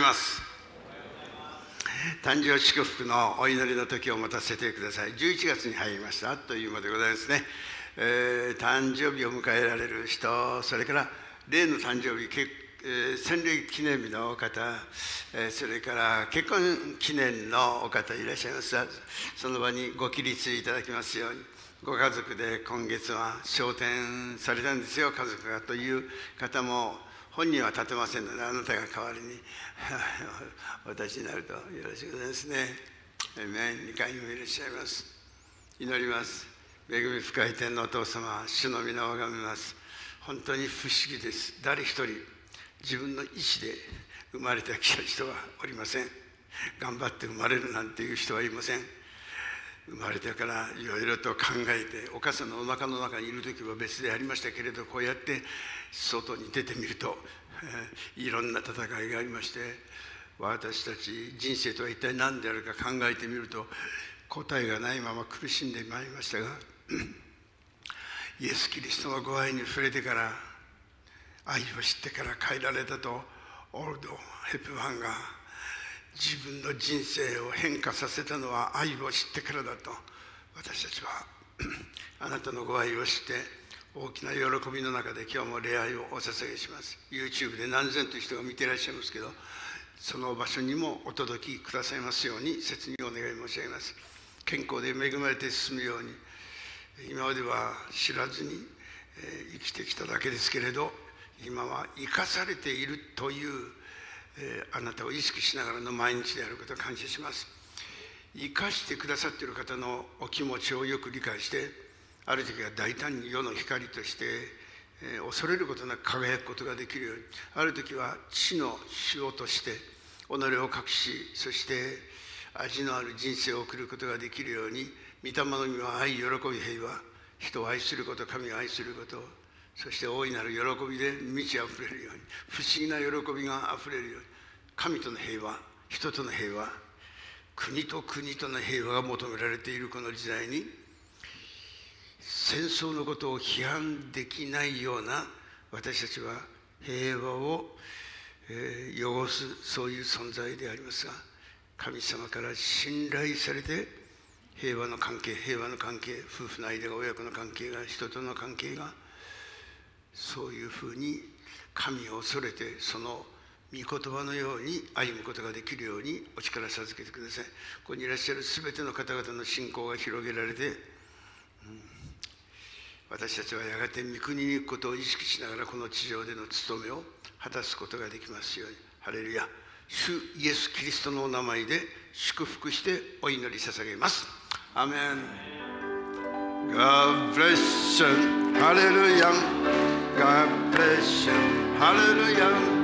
います。誕生祝福のお祈りの時を持たせてください。11月に入りました。あっという間でございますね、えー、誕生日を迎えられる人それから例の誕生日結えー、洗礼記念日の方、えー、それから結婚記念のお方いらっしゃいます。その場にご起立いただきますように。ご家族で今月は昇天されたんですよ。家族がという方も本人は立てませんのであなたが代わりにお立ちになるとよろしくございますね。2回にもいらっしゃいます。祈ります。恵み深い天のお父様、主の皆を拝めます。本当に不思議です。誰一人自分の意思で生まれてきた人はおりません。頑張って生まれるなんていう人はいません。生まれてからいろいろと考えてお母さんのお腹の中にいる時は別でありましたけれどこうやって外に出てみるとえ いろんな戦いがありまして私たち人生とは一体何であるか考えてみると答えがないまま苦しんでまいりましたが イエス・キリストのご愛に触れてから愛を知ってから変えられたとオールド・ヘップバンが自分の人生を変化させたのは愛を知ってからだと。私たちは あなたのご愛を知って大きな喜びの中で今日も礼拝をお捧げします。YouTube で何千という人が見ていらっしゃいますけどその場所にもお届けくださいますように切にお願い申し上げます。健康で恵まれて進むように今までは知らずに、え、生きてきただけですけれど今は生かされているという、えー、あなたを意識しながらの毎日であることを感謝します。生かしてくださっている方のお気持ちをよく理解してある時は大胆に世の光として、えー、恐れることなく輝くことができるようにある時は地の塩として己を隠しそして味のある人生を送ることができるように御霊の実は愛喜び平和人を愛すること神を愛することそして大いなる喜びで満ち溢れるように不思議な喜びが溢れるように神との平和人との平和国と国との平和が求められているこの時代に戦争のことを批判できないような私たちは平和を、えー、汚すそういう存在でありますが神様から信頼されて平和の関係平和の関係夫婦の間が親子の関係が人との関係がそういうふうに神を恐れてその御言葉のように歩むことができるようにお力授けてください。ここにいらっしゃる全ての方々の信仰が広げられて私たちはやがて御国に行くことを意識しながらこの地上での務めを果たすことができますように。ハレルヤ。主イエス・キリストのお名前で祝福してお祈り捧げます。アメン。God bless you. ハレルヤ God bless you. ハレルヤ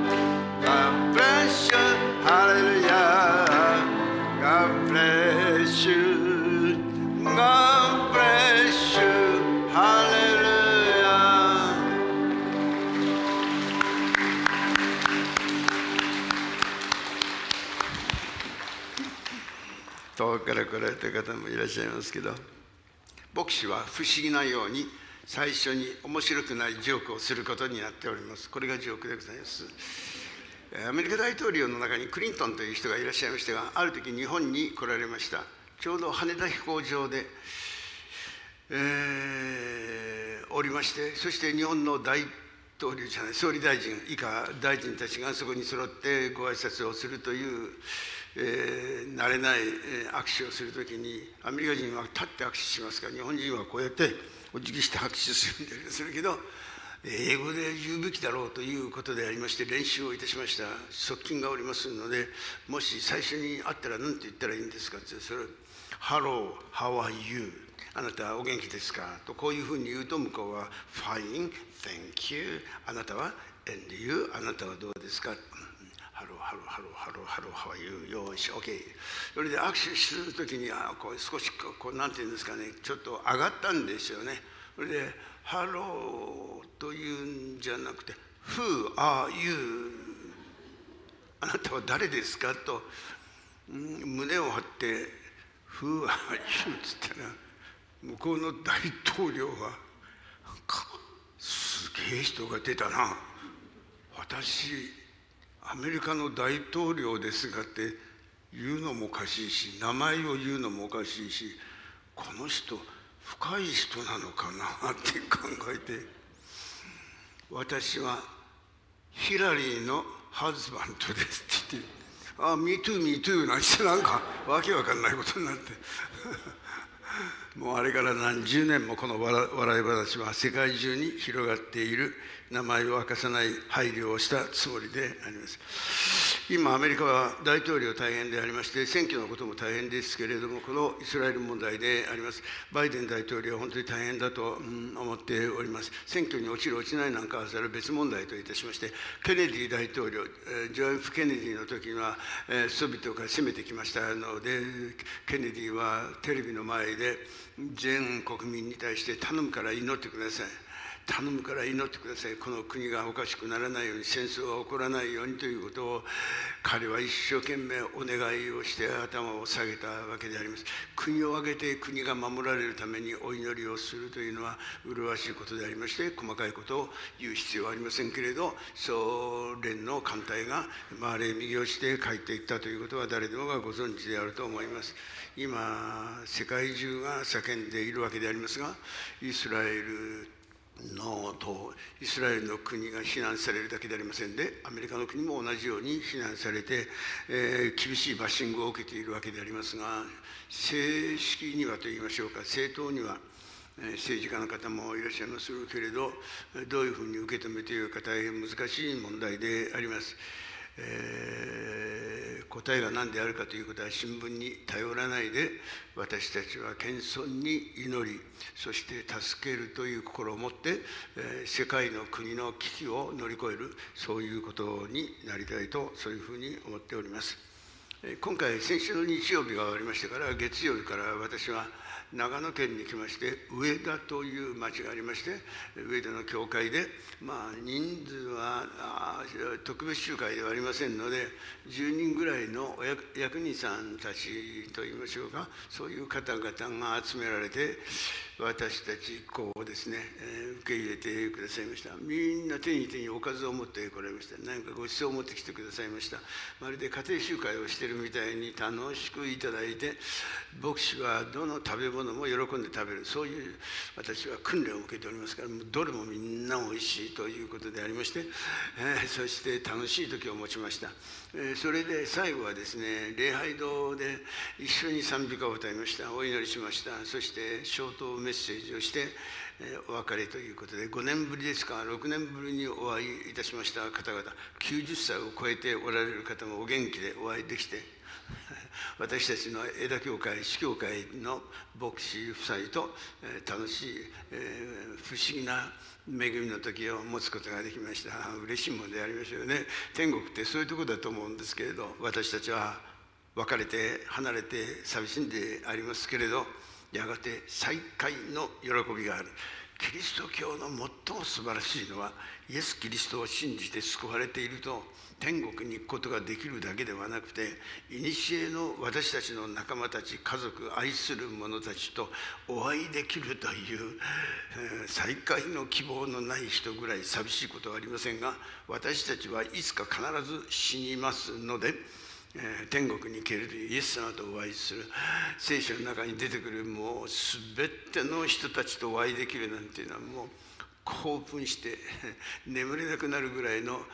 God bless you. ハレルヤ God bless you. God bless you. 遠くから来られた方もいらっしゃいますけど牧師は不思議なように最初に面白くないジョークをすることになっております。これがジョークでございます。アメリカ大統領の中にクリントンという人がいらっしゃいましたがある時日本に来られました。ちょうど羽田飛行場で、えー、おりましてそして日本の大統領じゃない総理大臣以下大臣たちがそこに揃ってご挨拶をするというえー、慣れない、握手をするときにアメリカ人は立って握手しますが日本人はこうやってお辞儀して握手するんでするけど英語で言うべきだろうということでありまして練習をいたしました。側近がおりますのでもし最初に会ったら何て言ったらいいんですか？ってそれ「Hello, how are you?」あなたお元気ですか？とこういうふうに言うと向こうは「Fine, thank you」あなたは「And you」あなたはどうですかHello hello hello hello hello how are you よーし OK それで握手する時にあこう少しこうなんていうんですかね。ちょっと上がったんですよね。それでハローというんじゃなくて Who are you? あなたは誰ですかと胸を張って「Who are you?」っつったら向こうの大統領は「すげえ人が出たな私アメリカの大統領ですがって言うのもおかしいし名前を言うのもおかしいしこの人深い人なのかなって考えて私はヒラリーのハズバンドですって言って「ああ MeToo MeToo」なんてなんかわけわかんないことになって。もうあれから何十年もこの笑い話は世界中に広がっている名前を明かさない配慮をしたつもりであります。今、アメリカは大統領大変でありまして、選挙のことも大変ですけれども、このイスラエル問題であります、バイデン大統領は本当に大変だと、思っております。選挙に落ちる、落ちないなんかはそれは別問題といたしまして、ケネディ大統領、ジョン・フ・ケネディの時には、人々が攻めてきましたので、ケネディはテレビの前で、全国民に対して頼むから祈ってください。頼むから祈ってください。この国がおかしくならないように戦争が起こらないようにということを彼は一生懸命お願いをして頭を下げたわけであります。国を挙げて国が守られるためにお祈りをす。るというのは麗しいことでありまして細かいことを言う必要はありませんけれどソ連の艦隊が周りへ右をして帰っていったということは誰でもがご存知であると思います。今世界中が叫んでいるわけであります。がイスラエルのとイスラエルの国が非難されるだけでありませんでアメリカの国も同じように非難されて、えー、厳しいバッシングを受けているわけでありますが正式にはといいましょうか政党にはえ政治家の方もいらっしゃいますけれどどういうふうに受け止めているか大変難しい問題であります。えー、答えが何であるかということは新聞に頼らないで私たちは謙遜に祈りそして助けるという心を持って、えー、世界の国の危機を乗り越えるそういうことになりたいとそういうふうに思っております。今回先週の日曜日が終わりましてから月曜日から私は長野県に来まして上田という町がありまして上田の教会でまあ人数は特別集会ではありませんので10人ぐらいの役人さんたちといいましょうかそういう方々が集められて私たちこうですね、えー、受け入れてくださいました。みんな手に手におかずを持ってこられました。何かご馳走を持ってきてくださいました。まるで家庭集会をしてるみたいに楽しくいただいて牧師はどの食べ物も喜んで食べる。そういう私は訓練を受けておりますからどれもみんなおいしいということでありまして、えー、そして楽しい時を持ちました、えー、それで最後はですね礼拝堂で一緒に賛美歌を歌いました。お祈りしました。そして消灯メッセージをして、えお別れということで5年ぶりですか6年ぶりにお会いいたしました。方々90歳を超えておられる方もお元気でお会いできて 私たちの枝教会司教会の牧師夫妻と、え楽しい、え不思議な恵みの時を持つことができました。嬉しいものでありましたよね。天国ってそういうとこだと思うんですけれど私たちは別れて離れて寂しんでありますけれどやがて再会の喜びがあるキリスト教の最も素晴らしいのはイエス・キリストを信じて救われていると天国に行くことができるだけではなくて古の私たちの仲間たち家族愛する者たちとお会いできるという、えー、再会の希望のない人ぐらい寂しいことはありませんが私たちはいつか必ず死にますので。天国に行けるというイエス様とお会いする聖書の中に出てくるもう全ての人たちとお会いできるなんていうのはもう興奮して 眠れなくなるぐらいの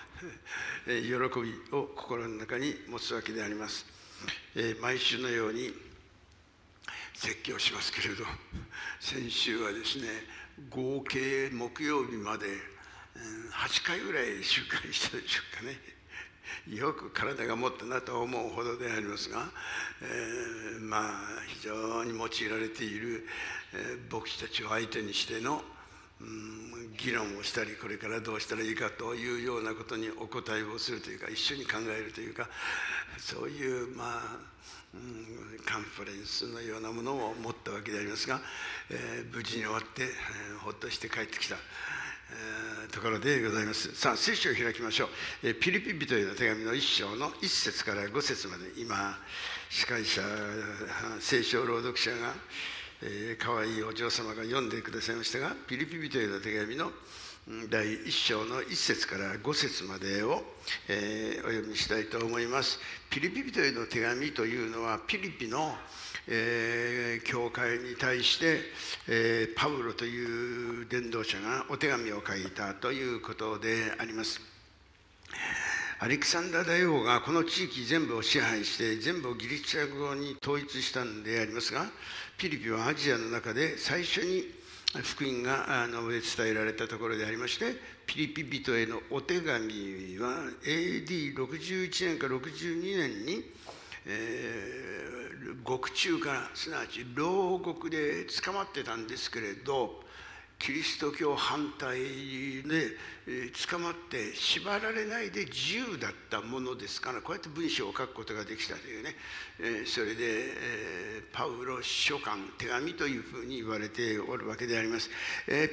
喜びを心の中に持つわけであります、毎週のように説教しますけれど 先週はですね合計木曜日まで8回ぐらい集会したでしょうかね。よく体が持ったなと思うほどでありますが、えー、まあ非常に用いられている、えー、牧師たちを相手にしての、うん、議論をしたりこれからどうしたらいいかというようなことにお答えをするというか一緒に考えるというかそういうまあ、カンファレンスのようなものを持ったわけでありますが、えー、無事に終わって、えー、ほっとして帰ってきた。ところでございます。さあ、聖書を開きましょう。えピリピ人への手紙の1章の1節から5節まで、今、司会者、聖書朗読者が、えー、可愛いお嬢様が読んでくださいましたが、ピリピ人への手紙の第1章の1節から5節までを、えー、お読みしたいと思います。ピリピ人への手紙というのはピリピの、えー、教会に対して、えー、パウロという伝道者がお手紙を書いたということであります。アレクサンダー大王がこの地域全部を支配して全部をギリシャ語に統一したんでありますがピリピはアジアの中で最初に福音が述べ伝えられたところでありましてピリピ人へのお手紙は AD61 年か62年に、えー、獄中からすなわち牢獄で捕まってたんですけれどキリスト教反対で捕まって縛られないで自由だったものですからこうやって文章を書くことができたというねそれでパウロ書簡手紙というふうに言われておるわけであります。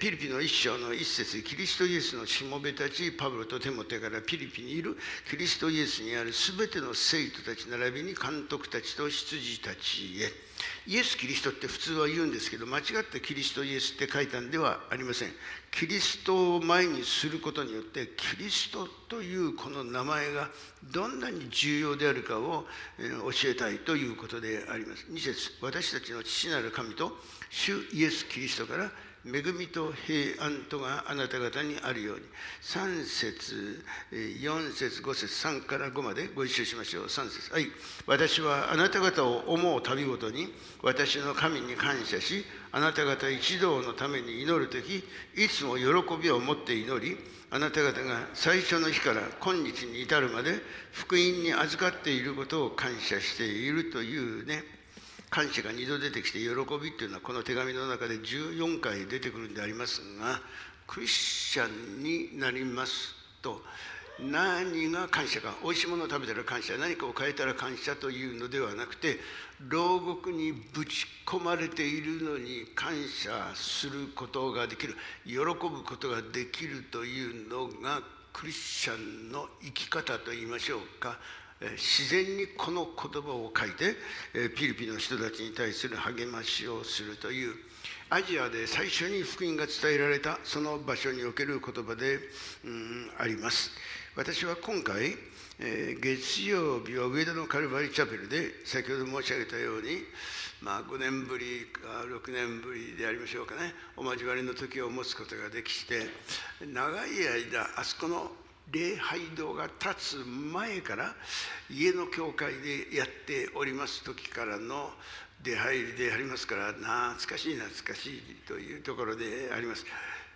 ピリピの一章の一節キリストイエスのしもべたちパウロとテモテからピリピにいるキリストイエスにある全ての生徒たち並びに監督たちと羊たちへ。イエス・キリストって普通は言うんですけど間違ってキリストイエスって書いたんではありません。キリストを前にすることによってキリストというこの名前がどんなに重要であるかを教えたいということであります。2節私たちの父なる神と主イエス・キリストから恵みと平安とがあなた方にあるように。3節4節5節3から5までご一緒しましょう。3節。はい。私はあなた方を思う旅ごとに私の神に感謝しあなた方一同のために祈る時いつも喜びを持って祈りあなた方が最初の日から今日に至るまで福音に預かっていることを感謝しているというね。感謝が2度出てきて喜びっていうのはこの手紙の中で14回出てくるんでありますがクリスチャンになりますと何が感謝かおいしいものを食べたら感謝何かを変えたら感謝というのではなくて牢獄にぶち込まれているのに感謝することができる喜ぶことができるというのがクリスチャンの生き方といいましょうか自然にこの言葉を書いてピリピの人たちに対する励ましをするというアジアで最初に福音が伝えられたその場所における言葉で、うん、あります。私は今回、え、月曜日は上田のカルバリチャペルで先ほど申し上げたようにまあ、5年ぶりか6年ぶりでありましょうかねお交わりの時を持つことができて長い間あそこの礼拝堂が建つ前から家の教会でやっております時からの出入りでありますから懐かしい懐かしいというところであります。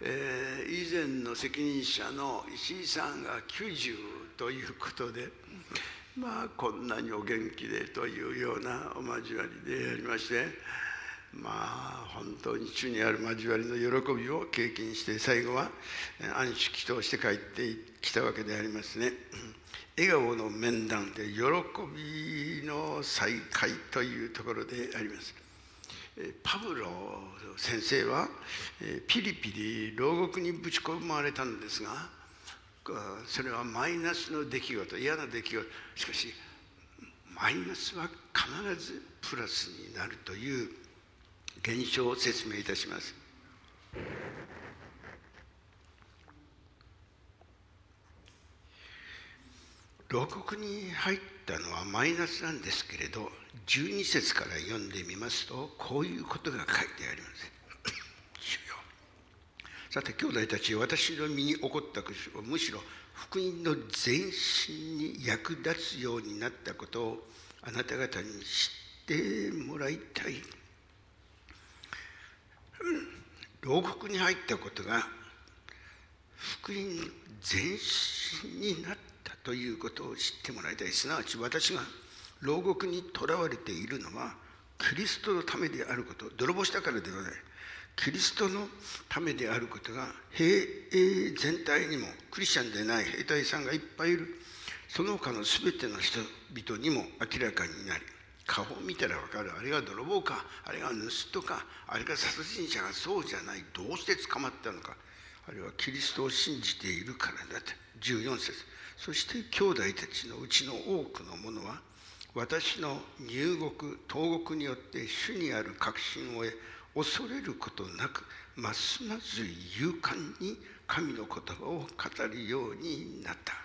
えー、以前の責任者の石井さんが90ということでまあこんなにお元気でというようなお交わりでありましてまあ本当に主にある交わりの喜びを経験して最後は安息として帰ってきたわけでありますね。笑顔の面談で喜びの再会というところであります。パブロ先生はピリピリ牢獄にぶち込まれたんですがそれはマイナスの出来事嫌な出来事しかしマイナスは必ずプラスになるという現象を説明いたします。牢獄に入ったのはマイナスなんですけれど12節から読んでみますとこういうことが書いてあります。さて兄弟たち私の身に起こったことむしろ福音の前進に役立つようになったことをあなた方に知ってもらいたい。牢獄に入ったことが福音前進になったということを知ってもらいたい。すなわち私が牢獄にとらわれているのはキリストのためであること泥棒したからではない。キリストのためであることが兵営全体にもクリスチャンでない兵隊さんがいっぱいいる。その他の全ての人々にも明らかになり顔を見たら分かる。あれが泥棒か。あれが盗人か。あれが殺人者がそうじゃない。どうして捕まったのか。あれはキリストを信じているからだと。14節。そして兄弟たちのうちの多くの者は私の入国投獄によって主にある確信を得恐れることなくますます勇敢に神の言葉を語るようになった。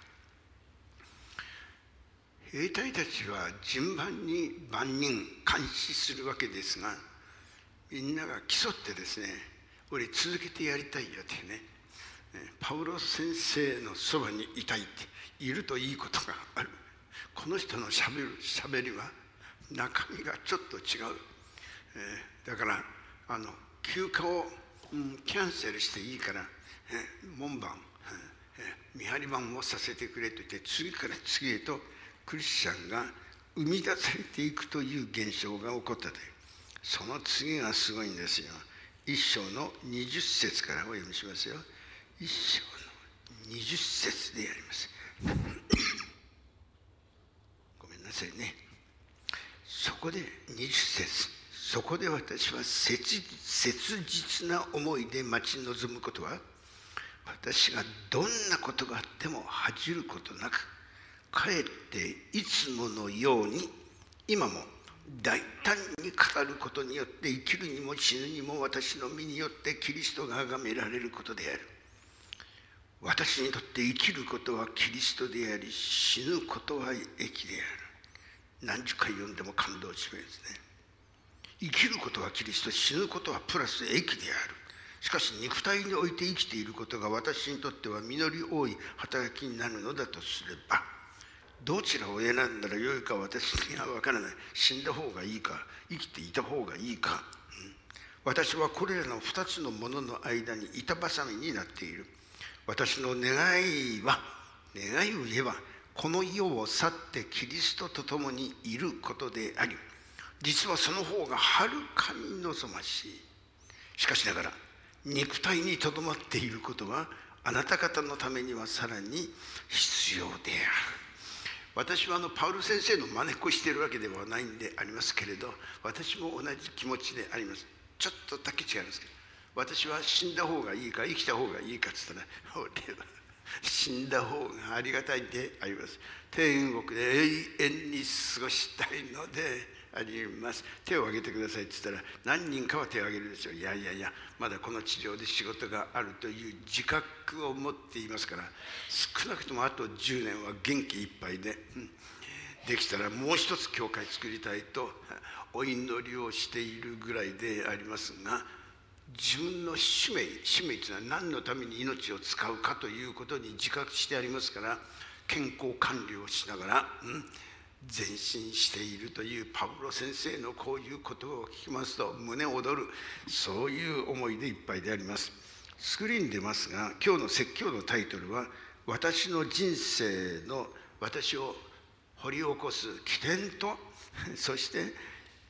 兵隊たちは順番に万人監視するわけですがみんなが競ってですね俺続けてやりたいよってねパウロ先生のそばにいたいっているといいことがある。この人のしゃべるしゃべりは中身がちょっと違う、えー、だからあの休暇を、うん、キャンセルしていいから、えー、門番、えー、見張り番をさせてくれと言って次から次へとクリスチャンが生み出されていくという現象が起こったという。その次がすごいんですよ。一章の20節からお読みしますよ。一章の20節でやります。ごめんなさいね。そこで20節。そこで私は切実な思いで待ち望むことは私がどんなことがあっても恥じることなくかえっていつものように今も大胆に語ることによって生きるにも死ぬにも私の身によってキリストが崇められることである。私にとって生きることはキリストであり死ぬことは益である。何十回読んでも感動しますね。生きることはキリスト死ぬことはプラス益である。しかし肉体において生きていることが私にとっては実り多い働きになるのだとすればどちらを選んだらよいか私には分からない。死んだ方がいいか生きていた方がいいか、うん、私はこれらの2つのものの間に板挟みになっている。私の願いは願いを言えばこの世を去ってキリストと共にいることであり実はその方がはるかに望ましい。しかしながら肉体にとどまっていることはあなた方のためにはさらに必要である。私はあのパウル先生の真似っこしてるわけではないんでありますけれど私も同じ気持ちであります。ちょっとだけ違いますけど私は死んだ方がいいか生きた方がいいかっつったら俺は 死んだ方がありがたいんであります。天国で永遠に過ごしたいのであります。手を挙げてくださいって言ったら何人かは手を挙げるでしょう。いやいやいやまだこの治療で仕事があるという自覚を持っていますから少なくともあと10年は元気いっぱいで、うん、できたらもう一つ教会作りたいとお祈りをしているぐらいでありますが自分の使命使命というのは何のために命を使うかということに自覚してありますから健康管理をしながら、うん前進しているというパブロ先生のこういうことを聞きますと胸躍る。そういう思いでいっぱいであります。スクリーン出ますが今日の説教のタイトルは「私の人生の私を掘り起こす起点と そして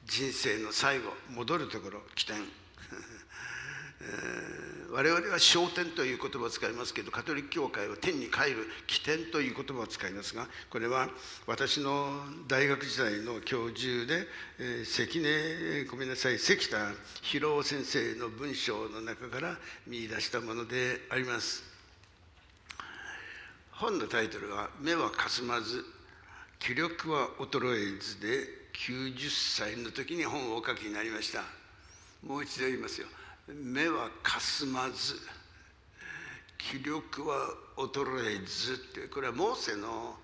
人生の最後戻るところ起点。我々は昇天という言葉を使いますけどカトリック教会は天に帰る起点という言葉を使いますがこれは私の大学時代の教授で、えー、関根ごめんなさい関田博夫先生の文章の中から見出したものであります。本のタイトルは「目はかすまず気力は衰えず」で90歳の時に本をお書きになりました。もう一度言いますよ。目はかすまず気力は衰えずってこれはモーセの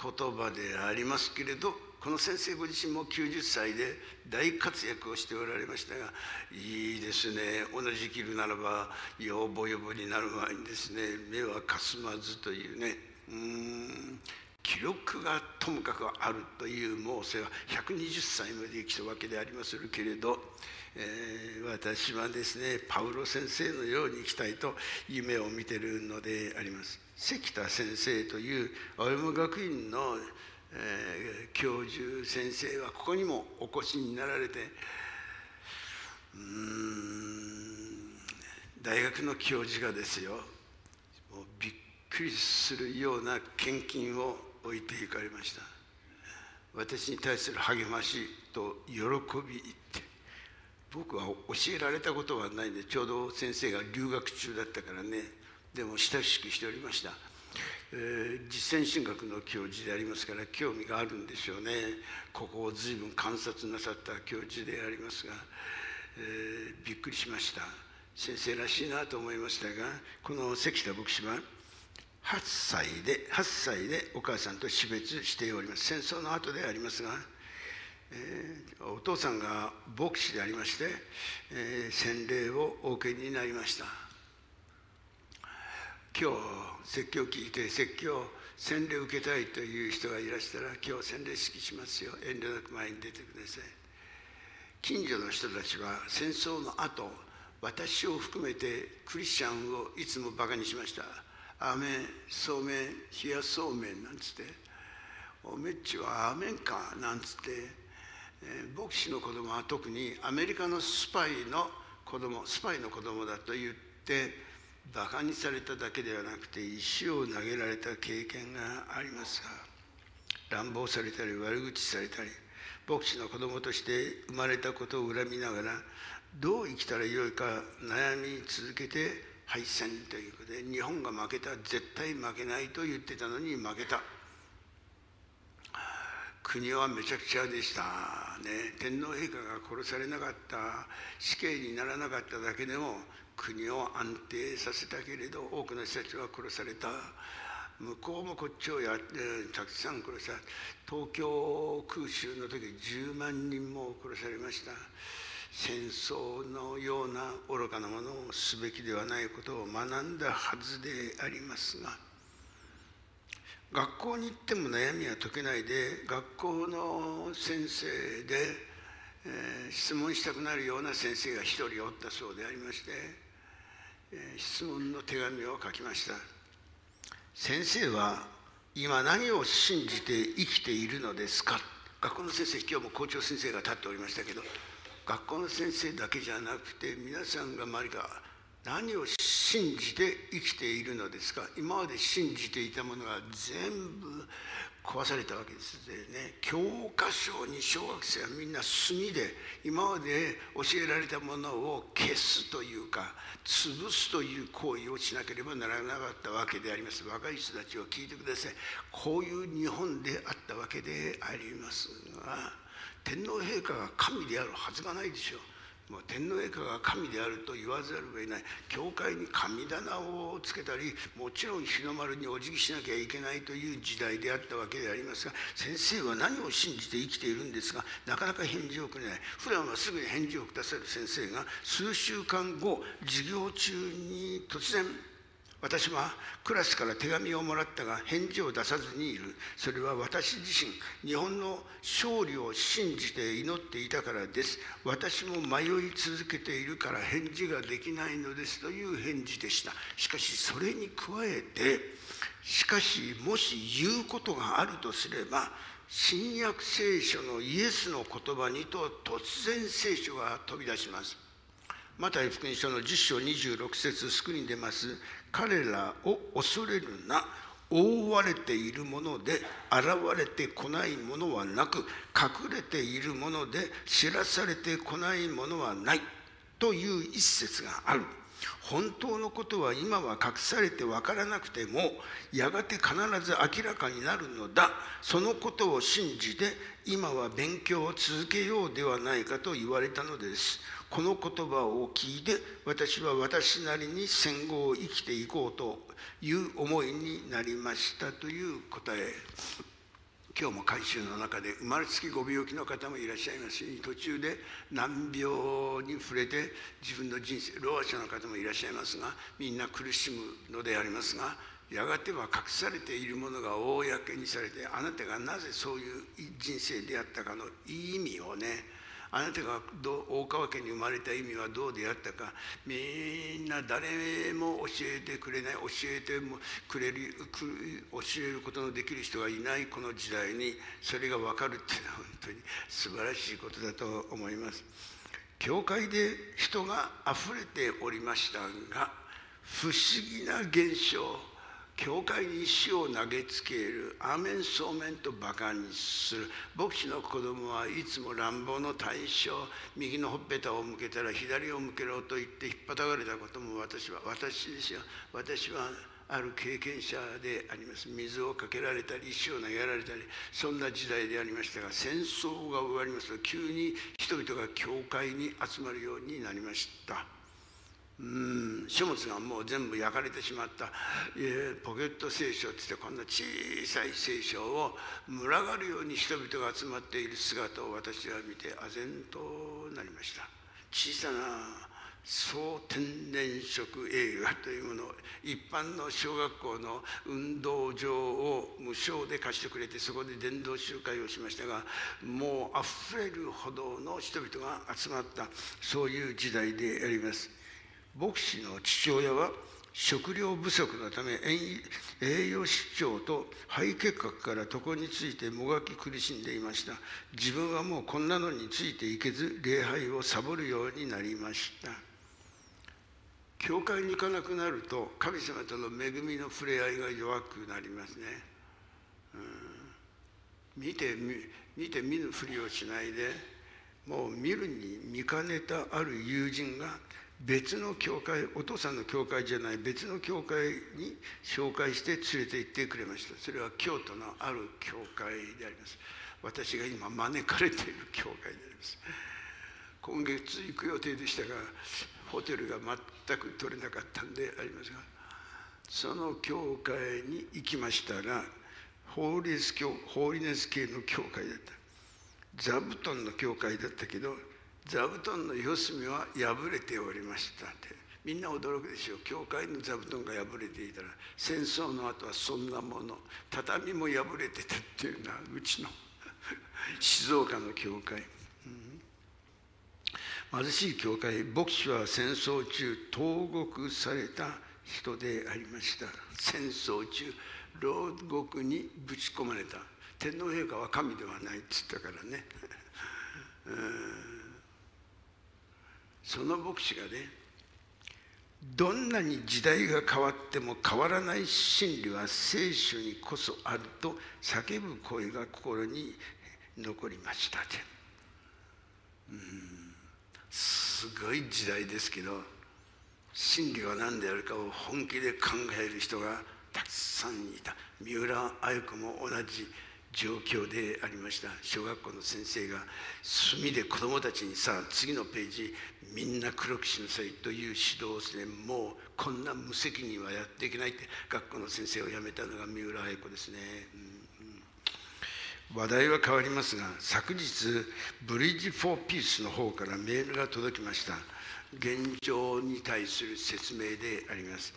言葉でありますけれどこの先生ご自身も90歳で大活躍をしておられましたがいいですね。同じ生きるならばよぼよぼになる前にですね目はかすまずというね。うん。記録がともかくあるというモーセは120歳まで生きたわけでありまするけれどえー、私はですねパウロ先生のように生きたいと夢を見てるのであります。関田先生という青山学院の、えー、教授先生はここにもお越しになられてうん大学の教授がですよもうびっくりするような献金を置いていかれました。私に対する励ましと喜び言って僕は教えられたことはないんでちょうど先生が留学中だったからね。でも親しくしておりました、えー、実践神学の教授でありますから興味があるんでしょうね。ここを随分観察なさった教授でありますが、えー、びっくりしました。先生らしいなと思いましたがこの関田牧師は8歳で8歳でお母さんと死別しております。戦争の後でありますが、えー、お父さんが牧師でありまして、えー、洗礼をお受けになりました。今日説教を聞いて説教洗礼を受けたいという人がいらしたら今日洗礼式しますよ。遠慮なく前に出てください。近所の人たちは戦争の後私を含めてクリスチャンをいつもバカにしました。アーメンそうめん冷やそうめんなんつって。おめっちはアーメンかなんつって、えー、牧師の子供は特にアメリカのスパイの子供スパイの子供だと言ってバカにされただけではなくて石を投げられた経験がありますが乱暴されたり悪口されたり牧師の子供として生まれたことを恨みながらどう生きたらよいか悩み続けて敗戦ということで日本が負けた絶対負けないと言ってたのに負けた。国はめちゃくちゃでしたね。天皇陛下が殺されなかった。死刑にならなかっただけでも国を安定させたけれど多くの人たちは殺された。向こうもこっちをやってたくさん殺され東京空襲の時10万人も殺されました。戦争のような愚かなものをすべきではないことを学んだはずでありますが学校に行っても悩みは解けないで学校の先生で、えー、質問したくなるような先生が一人おったそうでありまして、えー、質問の手紙を書きました。先生は今何を信じて生きているのですか？学校の先生今日も校長先生が立っておりましたけど学校の先生だけじゃなくて皆さんが周りが何を信じて生きているのですか今まで信じていたものが全部壊されたわけですでね。教科書に小学生はみんな墨で今まで教えられたものを消すというか潰すという行為をしなければならなかったわけであります。若い人たちを聞いてください。こういう日本であったわけでありますが天皇陛下が神であるはずがないでしょう。もう天皇陛下が神であると言わざるを得ない。教会に神棚をつけたりもちろん日の丸にお辞儀しなきゃいけないという時代であったわけでありますが先生は何を信じて生きているんですがなかなか返事をくれない。普段はすぐに返事をくださる先生が数週間後授業中に突然私はクラスから手紙をもらったが返事を出さずにいる。それは私自身日本の勝利を信じて祈っていたからです。私も迷い続けているから返事ができないのですという返事でした。しかしそれに加えてしかしもし言うことがあるとすれば新約聖書のイエスの言葉にと突然聖書が飛び出します。マタイ福音書の10章26節スクリーンに出ます。彼らを恐れるな。覆われているもので現れてこないものはなく隠れているもので知らされてこないものはない。という一節がある。本当のことは今は隠されて分からなくてもやがて必ず明らかになるのだ。そのことを信じて今は勉強を続けようではないかと言われたのです。この言葉を聞いて私は私なりに戦後を生きていこうという思いになりましたという答え。今日も改修の中で生まれつきご病気の方もいらっしゃいます。し途中で難病に触れて自分の人生老者の方もいらっしゃいますがみんな苦しむのでありますがやがては隠されているものが公にされてあなたがなぜそういう人生であったかの意味をねあなたが大川家に生まれた意味はどうであったかみんな誰も教えてくれない教えてもくれる教えることのできる人がいないこの時代にそれが分かるっていうのは本当に素晴らしいことだと思います。教会で人があふれておりましたが不思議な現象教会に石を投げつけるアーメンそうめんとバカにする。牧師の子供はいつも乱暴の対象。右のほっぺたを向けたら左を向けろと言って引っ張かれたことも私は私ですよ。私はある経験者であります。水をかけられたり石を投げられたりそんな時代でありましたが戦争が終わりますと急に人々が教会に集まるようになりました。うん。書物がもう全部焼かれてしまった、え、ポケット聖書ってってこんな小さい聖書を群がるように人々が集まっている姿を私は見て唖然となりました。小さな総天然色映画というものを一般の小学校の運動場を無償で貸してくれてそこで伝道集会をしましたがもうあふれるほどの人々が集まった。そういう時代であります。牧師の父親は食料不足のため栄養失調と肺結核から床についてもがき苦しんでいました。自分はもうこんなのについていけず礼拝をサボるようになりました。教会に行かなくなると神様との恵みの触れ合いが弱くなりますね、うん、見て見て見ぬふりをしないでもう見るに見かねたある友人が別の教会お父さんの教会じゃない別の教会に紹介して連れて行ってくれました。それは京都のある教会であります。私が今招かれている教会であります。今月行く予定でしたがホテルが全く取れなかったんでありますがその教会に行きましたらホーリネス教ホーリネス系の教会だった。座布団の教会だったけど座布団の四隅は破れておりましたって。みんな驚くでしょう。教会の座布団が破れていたら戦争の後はそんなもの畳も破れてたっていうのはうちの 静岡の教会。うん。貧しい教会牧師は戦争中投獄された人でありました。戦争中牢獄にぶち込まれた。天皇陛下は神ではないっつったからね。その牧師がねどんなに時代が変わっても変わらない真理は聖書にこそあると叫ぶ声が心に残りました。うん。すごい時代ですけど真理は何であるかを本気で考える人がたくさんいた。三浦綾子も同じ。状況でありました。小学校の先生が墨で子どもたちにさ次のページみんな黒くしなさいという指導をしてもうこんな無責任はやっていけないって学校の先生を辞めたのが三浦綾子ですね。うん。話題は変わりますが昨日ブリッジ・フォー・ピースの方からメールが届きました。現状に対する説明であります。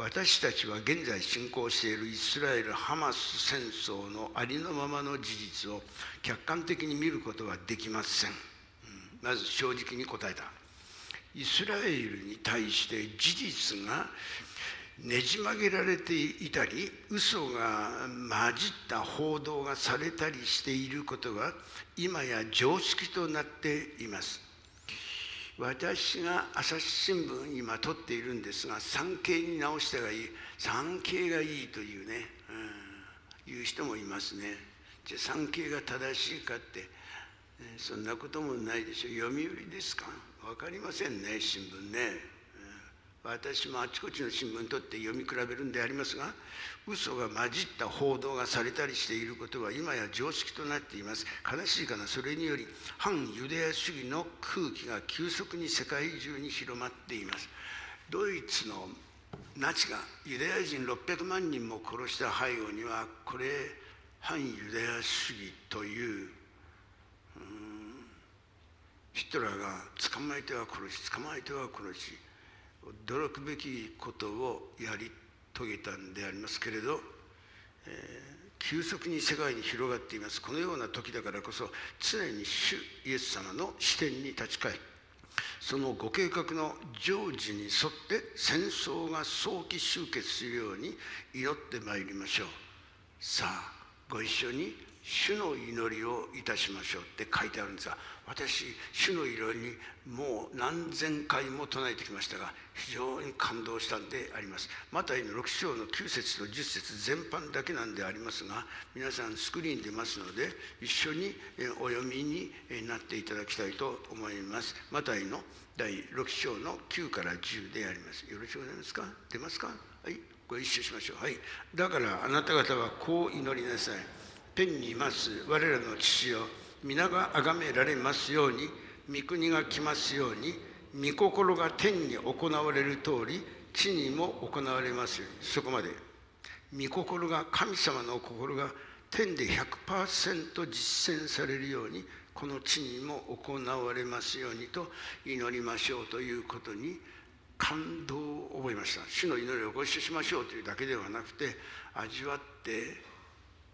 私たちは現在進行しているイスラエル・ハマス戦争のありのままの事実を客観的に見ることはできません、まず正直に答えた。イスラエルに対して事実がねじ曲げられていたり嘘が混じった報道がされたりしていることは今や常識となっています。私が朝日新聞今撮っているんですが産経に直したがいい産経がいいというね、うん、いう人もいますね。じゃあ産経が正しいかって、そんなこともないでしょ。読売ですか？分かりませんね新聞ね。私もあちこちの新聞にとって読み比べるんでありますが嘘が混じった報道がされたりしていることは今や常識となっています。悲しいかなそれにより反ユダヤ主義の空気が急速に世界中に広まっています。ドイツのナチがユダヤ人600万人も殺した背後にはこれ反ユダヤ主義というヒットラーが捕まえては殺し捕まえては殺し驚くべきことをやり遂げたんでありますけれど、えー、急速に世界に広がっています。このような時だからこそ常に主イエス様の視点に立ち返りそのご計画の成就に沿って戦争が早期終結するように祈ってまいりましょう。さあご一緒に主の祈りをいたしましょうって書いてあるんですが私主の祈りにもう何千回も唱えてきましたが非常に感動したんであります。マタイの6章の9節と10節全般だけなんでありますが皆さんスクリーン出ますので一緒にお読みになっていただきたいと思います。マタイの第6章の9から10であります。よろしくお願いしますか？出ますか？はいご一緒しましょう。はい。だからあなた方はこう祈りなさい天にいます。我らの父よ。皆が崇められますように御国が来ますように御心が天に行われる通り地にも行われますように。そこまで。御心が神様の心が天で100%実践されるようにこの地にも行われますようにと祈りましょうということに感動を覚えました。主の祈りをご一緒しましょうというだけではなくて味わって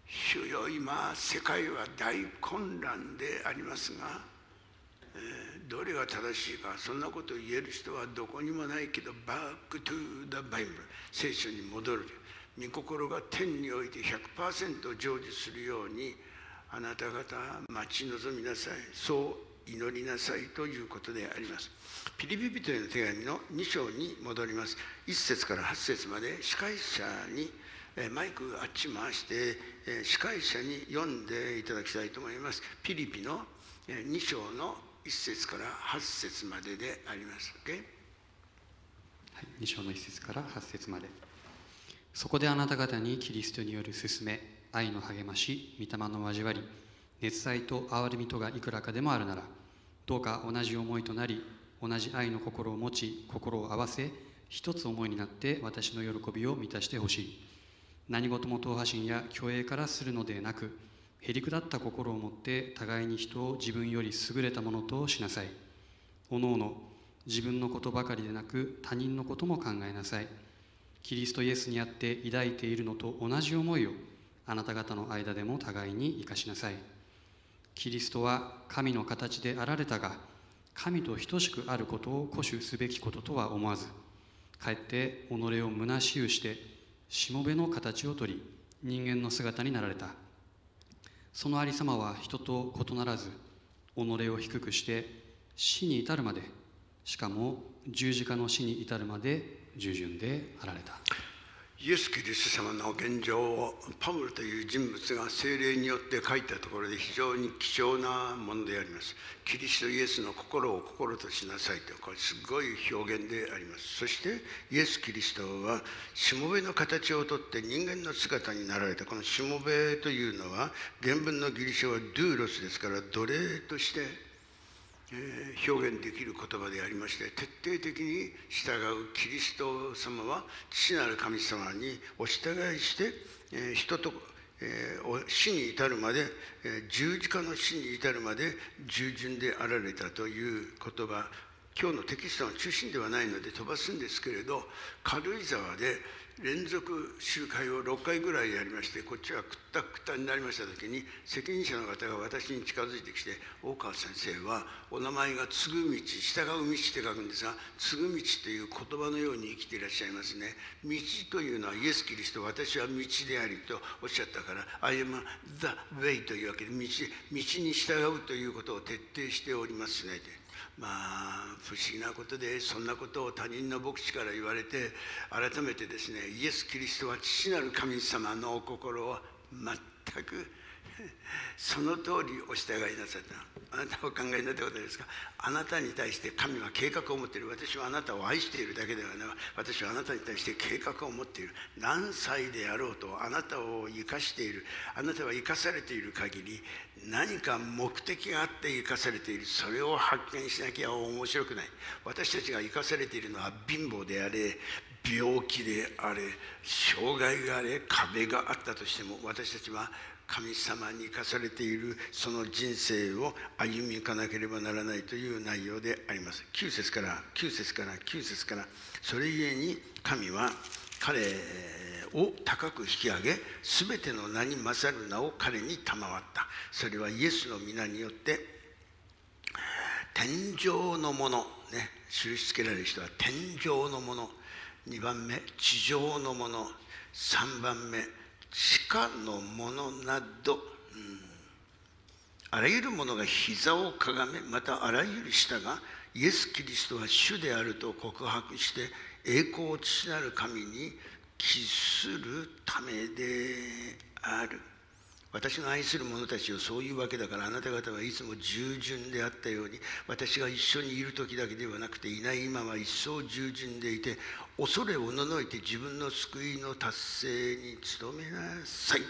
主よ今世界は大混乱でありますが、えー、どれが正しいかそんなことを言える人はどこにもないけどバックトゥーダバイブル聖書に戻る。御心が天において100%成就するようにあなた方待ち望みなさい。そう祈りなさいということであります。ピリピ人への手紙の2章に戻ります。1節から8節まで司会者にマイクあっち回して司会者に読んでいただきたいと思います。ピリピの2章の1節から8節までであります、okay? はい、2章の1節から8節まで。そこであなた方にキリストによる勧め愛の励まし御霊の交わり熱愛と憐れみとがいくらかでもあるならどうか同じ思いとなり同じ愛の心を持ち心を合わせ一つ思いになって私の喜びを満たしてほしい。何事も党派心や虚栄からするのでなくへりくだった心を持って互いに人を自分より優れたものとしなさい。おのおの自分のことばかりでなく他人のことも考えなさい。キリストイエスにあって抱いているのと同じ思いをあなた方の間でも互いに生かしなさい。キリストは神の形であられたが神と等しくあることを固守すべきこととは思わずかえって己を虚しゅうしてしもべの形をとり人間の姿になられた。そのありさまは人と異ならず己を低くして死に至るまでしかも十字架の死に至るまで従順であられた。イエス・キリスト様の現状をパウルという人物が精霊によって書いたところで非常に貴重なものであります。キリストイエスの心を心としなさいとこれすごい表現であります。そしてイエス・キリストはしもべの形をとって人間の姿になられた。このしもべというのは原文のギリシャはドゥーロスですから奴隷としてえ表現できる言葉でありまして徹底的に従うキリスト様は父なる神様にお従いして、え人と、え死に至るまで、え十字架の死に至るまで従順であられたという言葉。今日のテキストの中心ではないので飛ばすんですけれど軽井沢で連続集会を6回ぐらいやりましてこっちはくったくったになりました時に責任者の方が私に近づいてきて「大川先生はお名前が継ぐ道従う道」って書くんですが「継ぐ道」という言葉のように生きていらっしゃいますね。道というのはイエス・キリスト私は道でありとおっしゃったから「I am the way」というわけで道道に従うということを徹底しておりますね。まあ不思議なことでそんなことを他人の牧師から言われて改めてですねイエス・キリストは父なる神様のお心を全くその通りお従いなさった。あなたはお考えになったことですか？あなたに対して神は計画を持っている。私はあなたを愛しているだけではなく私はあなたに対して計画を持っている。何歳であろうとあなたを生かしている。あなたは生かされている限り何か目的があって生かされている。それを発見しなきゃ面白くない。私たちが生かされているのは貧乏であれ病気であれ障害があれ壁があったとしても私たちは神様に生かされているその人生を歩みゆかなければならないという内容であります。9節から9節から9節からそれゆえに神は彼を高く引き上げ全ての名に勝る名を彼に賜った。それはイエスの皆によって天上のものね印付けられる人は天上のもの2番目地上のもの3番目地下のものなど、うん、あらゆるものが膝をかがめまたあらゆる舌がイエス・キリストは主であると告白して栄光を父なる神に帰するためである。私が愛する者たちをそういうわけだからあなた方はいつも従順であったように私が一緒にいる時だけではなくていない今は一層従順でいて恐れおののいて自分の救いの達成に努めなさい。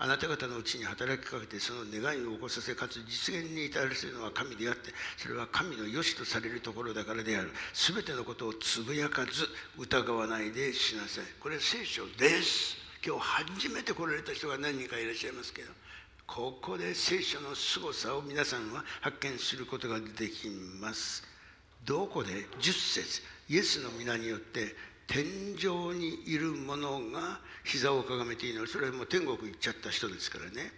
あなた方のうちに働きかけてその願いを起こさせかつ実現に至らせるのは神であってそれは神の良しとされるところだからである。全てのことをつぶやかず疑わないでしなさい。これ聖書です。今日初めて来られた人が何人かいらっしゃいますけどここで聖書の凄さを皆さんは発見することができます。どこで？10節。イエスの皆によって天井にいる者が膝をかがめていいの。それはもう天国行っちゃった人ですからね。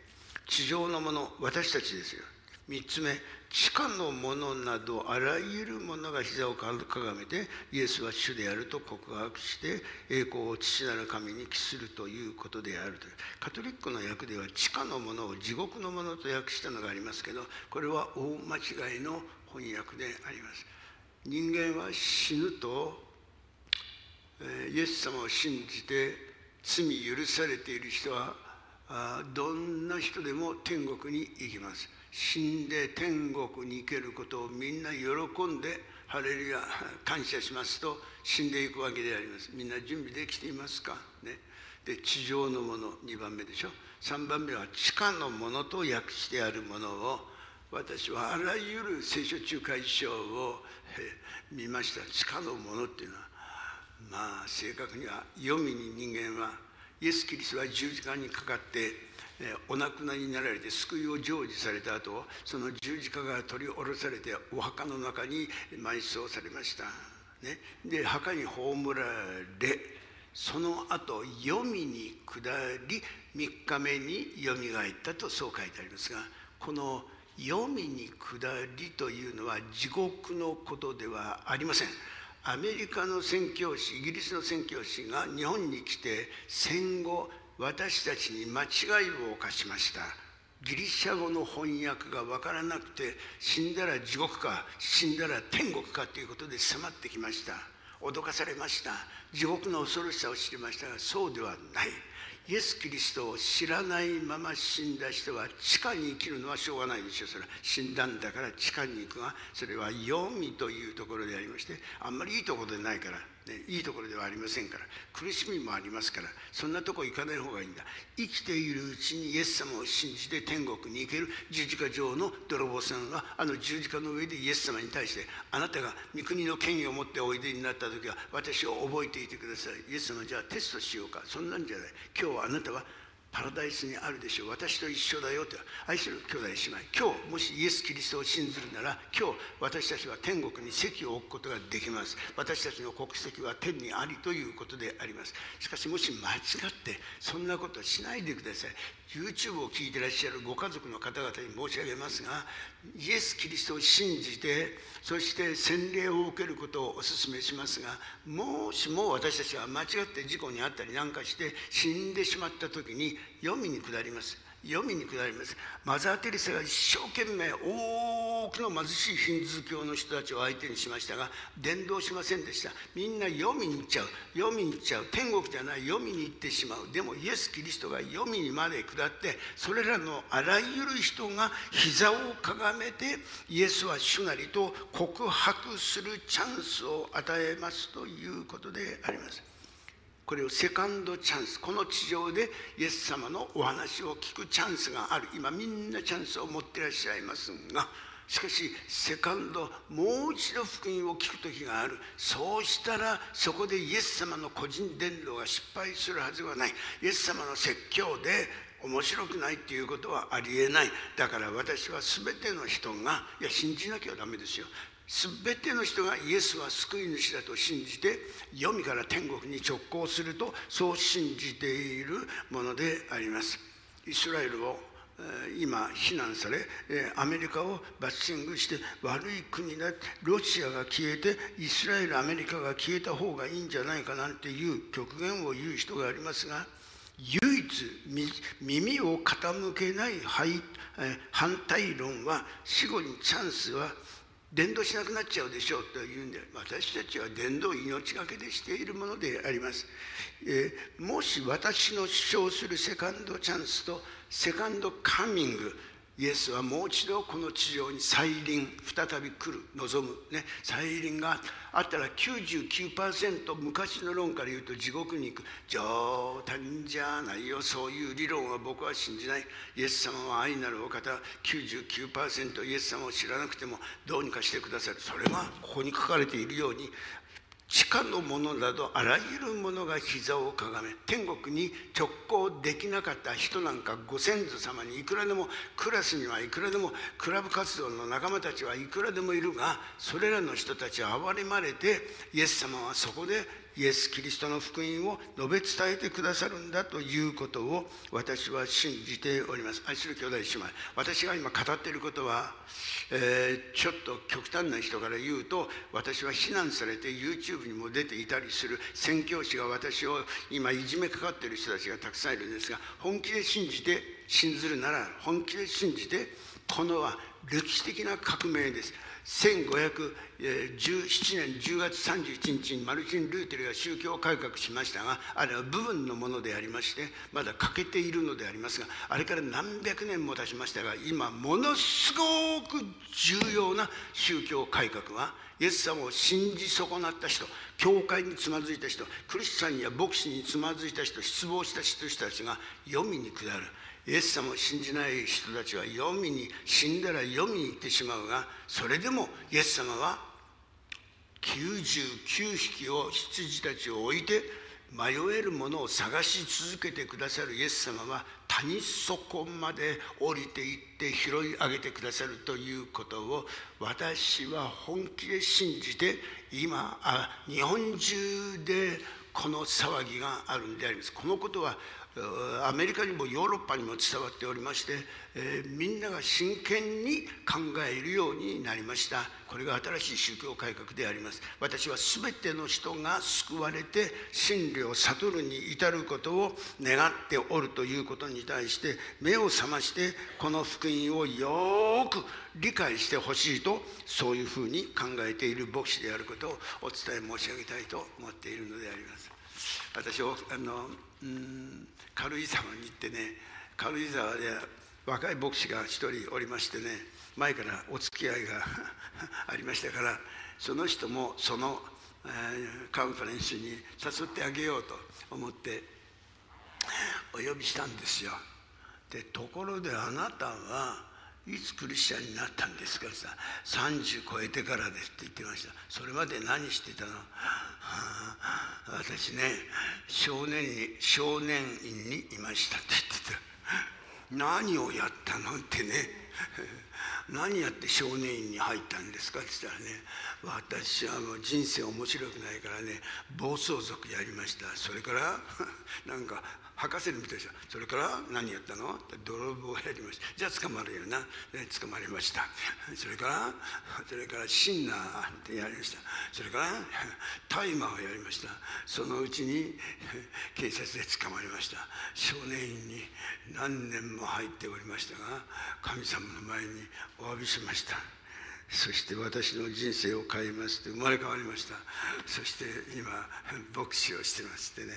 地上のもの私たちですよ。3つ目地下のものなどあらゆるものが膝をかがめてイエスは主であると告白して栄光を父なる神に帰するということであるという。カトリックの訳では地下のものを地獄のものと訳したのがありますけどこれは大間違いの翻訳であります。人間は死ぬとイエス様を信じて罪許されている人はどんな人でも天国に行きます。死んで天国に行けることをみんな喜んでハレルヤ感謝しますと死んでいくわけであります。みんな準備できていますか？ね。で地上のもの2番目でしょ。3番目は地下のものと訳してあるものを私はあらゆる聖書中華一章を見ました。地下のものっていうのはまあ正確には黄泉に人間はイエス・キリストは十字架にかかってお亡くなりになられて救いを成就された後その十字架が取り下ろされてお墓の中に埋葬されました、ね、で墓に葬られその後黄泉に下り3日目によみがえったとそう書いてありますがこの黄泉に下りというのは地獄のことではありません。アメリカの宣教師イギリスの宣教師が日本に来て戦後私たちに間違いを犯しました。ギリシャ語の翻訳が分からなくて死んだら地獄か死んだら天国かということで迫ってきました。脅かされました。地獄の恐ろしさを知りましたがそうではない。イエス・キリストを知らないまま死んだ人は地下に生きるのはしょうがないでしょう。それは死んだんだから地下に行くがそれは黄泉というところでありましてあんまりいいところでないからね、いいところではありませんから苦しみもありますからそんなとこ行かない方がいいんだ。生きているうちにイエス様を信じて天国に行ける十字架上の泥棒さんはあの十字架の上でイエス様に対してあなたが御国の権威を持っておいでになった時は私を覚えていてください。イエス様じゃあテストしようか。そんなんじゃない。今日はあなたはパラダイスにあるでしょう。私と一緒だよと愛する兄弟姉妹。今日もしイエス・キリストを信ずるなら今日私たちは天国に席を置くことができます。私たちの国籍は天にありということであります。しかしもし間違ってそんなことしないでください。YouTube を聞いてらっしゃるご家族の方々に申し上げますがイエス・キリストを信じてそして洗礼を受けることをお勧めしますがもしも私たちが間違って事故に遭ったりなんかして死んでしまった時に読みに下ります。読みに下ります。マザー・テレサが一生懸命多くの貧しいヒンズー教の人たちを相手にしましたが伝道しませんでした。みんな読みに行っちゃう。読みに行っちゃう。天国じゃない。読みに行ってしまう。でもイエス・キリストが読みにまで下ってそれらのあらゆる人が膝をかがめてイエスは主なりと告白するチャンスを与えますということであります。これをセカンドチャンスこの地上でイエス様のお話を聞くチャンスがある。今みんなチャンスを持ってらっしゃいますがしかしセカンドもう一度福音を聞く時がある。そうしたらそこでイエス様の個人伝道が失敗するはずはない。イエス様の説教で面白くないっていうことはありえない。だから私は全ての人がいや信じなきゃダメですよ。全ての人がイエスは救い主だと信じて黄泉から天国に直行するとそう信じているものであります。イスラエルを今非難されアメリカをバッシングして悪い国だロシアが消えてイスラエルアメリカが消えた方がいいんじゃないかなんていう極限を言う人がありますが唯一耳を傾けない反対論は死後にチャンスは伝道しなくなっちゃうでしょうというんで私たちは伝道命がけでしているものであります、えー、もし私の主張するセカンドチャンスとセカンドカミングイエスはもう一度この地上に再臨再び来る望む、ね、再臨があったら99%昔の論から言うと地獄に行く。冗談じゃないよ。そういう理論は僕は信じない。イエス様は愛なるお方99%イエス様を知らなくてもどうにかしてくださる。それがここに書かれているように地下のものなどあらゆるものが膝をかがめ天国に直行できなかった人なんかご先祖様にいくらでもクラスにはいくらでもクラブ活動の仲間たちはいくらでもいるがそれらの人たちは憐れまれてイエス様はそこでイエス・キリストの福音を述べ伝えてくださるんだということを私は信じております。愛する兄弟姉妹私が今語っていることは、えー、ちょっと極端な人から言うと私は非難されて YouTube にも出ていたりする宣教師が私を今いじめかかっている人たちがたくさんいるんですが本気で信じて信ずるなら本気で信じてこのは歴史的な革命です。1517年10月31日にマルチン・ルーテルが宗教改革しましたがあれは部分のものでありましてまだ欠けているのでありますがあれから何百年も経ちましたが今ものすごく重要な宗教改革はイエス様を信じ損なった人教会につまずいた人クリスチャンや牧師につまずいた人失望した人たちが読みに下る。イエス様を信じない人たちは読みに死んだら読みに行ってしまうがそれでもイエス様は99匹を羊たちを置いて迷えるものを探し続けてくださるイエス様は谷底まで降りていって拾い上げてくださるということを私は本気で信じて今あ日本中でこの騒ぎがあるんであります。このことはアメリカにもヨーロッパにも伝わっておりまして、えー、みんなが真剣に考えるようになりましたこれが新しい宗教改革であります私は全ての人が救われて真理を悟るに至ることを願っておるということに対して目を覚ましてこの福音をよく理解してほしいとそういうふうに考えている牧師であることをお伝え申し上げたいと思っているのであります私をあのうん軽井沢に行ってね軽井沢で若い牧師が一人おりましてね前からお付き合いが ありましたからその人もその、えー、カンファレンスに誘ってあげようと思ってお呼びしたんですよ。でところであなたはいつクリスチャンになったんですかってさ30超えてからですって言ってました。それまで何してたの、はあ、私ね少年に少年院にいましたって言ってた。何をやったのってね。何やって少年院に入ったんですかって言ったらね私はもう人生面白くないからね暴走族やりました。それから なんか博士のみたいでしょそれから何やったの？泥棒やりました。じゃあ捕まるよな、捕まりました。それからそれからシンナーってやりました。それからタイマーをやりました。そのうちに警察で捕まりました。少年院に何年も入っておりましたが神様の前にお詫びしました。そして私の人生を変えますって生まれ変わりました。そして今牧師をしてましてね。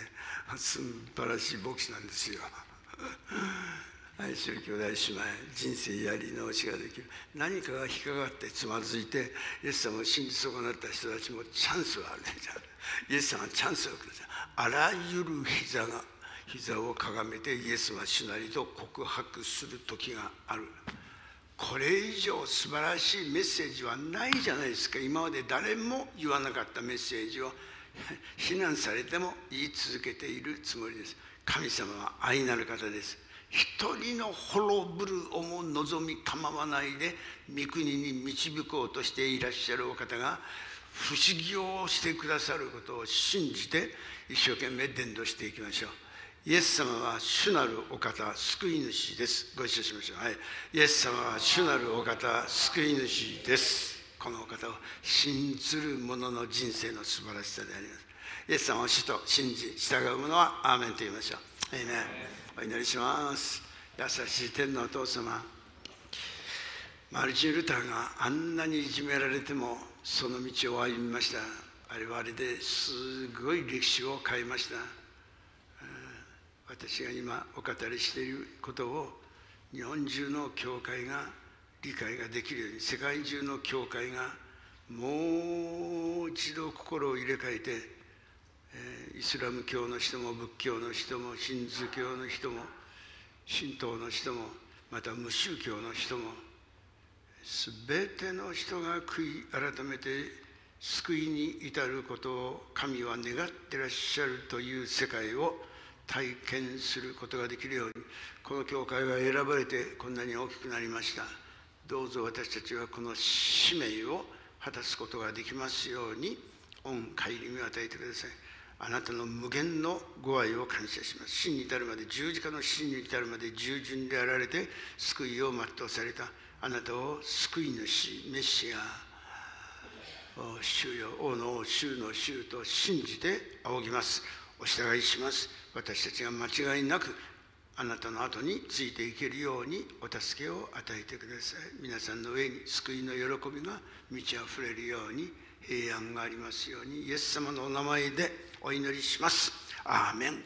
素晴らしい牧師なんですよ。愛する兄弟姉妹人生やり直しができる。何かが引っかかってつまずいてイエス様を信じ損なった人たちもチャンスはあるねイエス様はチャンスをください。あらゆる膝が膝をかがめてイエスは主なりと告白する時がある。これ以上素晴らしいメッセージはないじゃないですか。今まで誰も言わなかったメッセージを 非難されても言い続けているつもりです。神様は愛なる方です。一人の滅ぶるをも望み構わないで御国に導こうとしていらっしゃるお方が不思議をしてくださることを信じて一生懸命伝道していきましょう。イエス様は主なるお方、救い主です。ご一緒しましょう。はい。イエス様は主なるお方、救い主です。このお方を信ずる者の人生の素晴らしさであります。イエス様を主と信じ、従う者はアーメンと言いましょう。えいね。お祈りします。優しい天のお父様。マルチン・ルターがあんなにいじめられてもその道を歩みました。あれはあれですごい歴史を変えました。私が今お語りしていることを日本中の教会が理解ができるように世界中の教会がもう一度心を入れ替えて、えイスラム教の人も仏教の人もヒンズ教の人も神道の人もまた無宗教の人も全ての人が悔い改めて救いに至ることを神は願ってらっしゃるという世界を体験することができるようにこの教会が選ばれてこんなに大きくなりました。どうぞ私たちはこの使命を果たすことができますように御帰りみを与えてください。あなたの無限のご愛を感謝します。死に至るまで十字架の死に至るまで従順であられて救いを全うされた。あなたを救い主メシア。主よ王の王主の主と信じて仰ぎます。お従いします。私たちが間違いなくあなたの後についていけるようにお助けを与えてください。皆さんの上に救いの喜びが満ち溢れるように平安がありますようにイエス様のお名前でお祈りします。アーメン。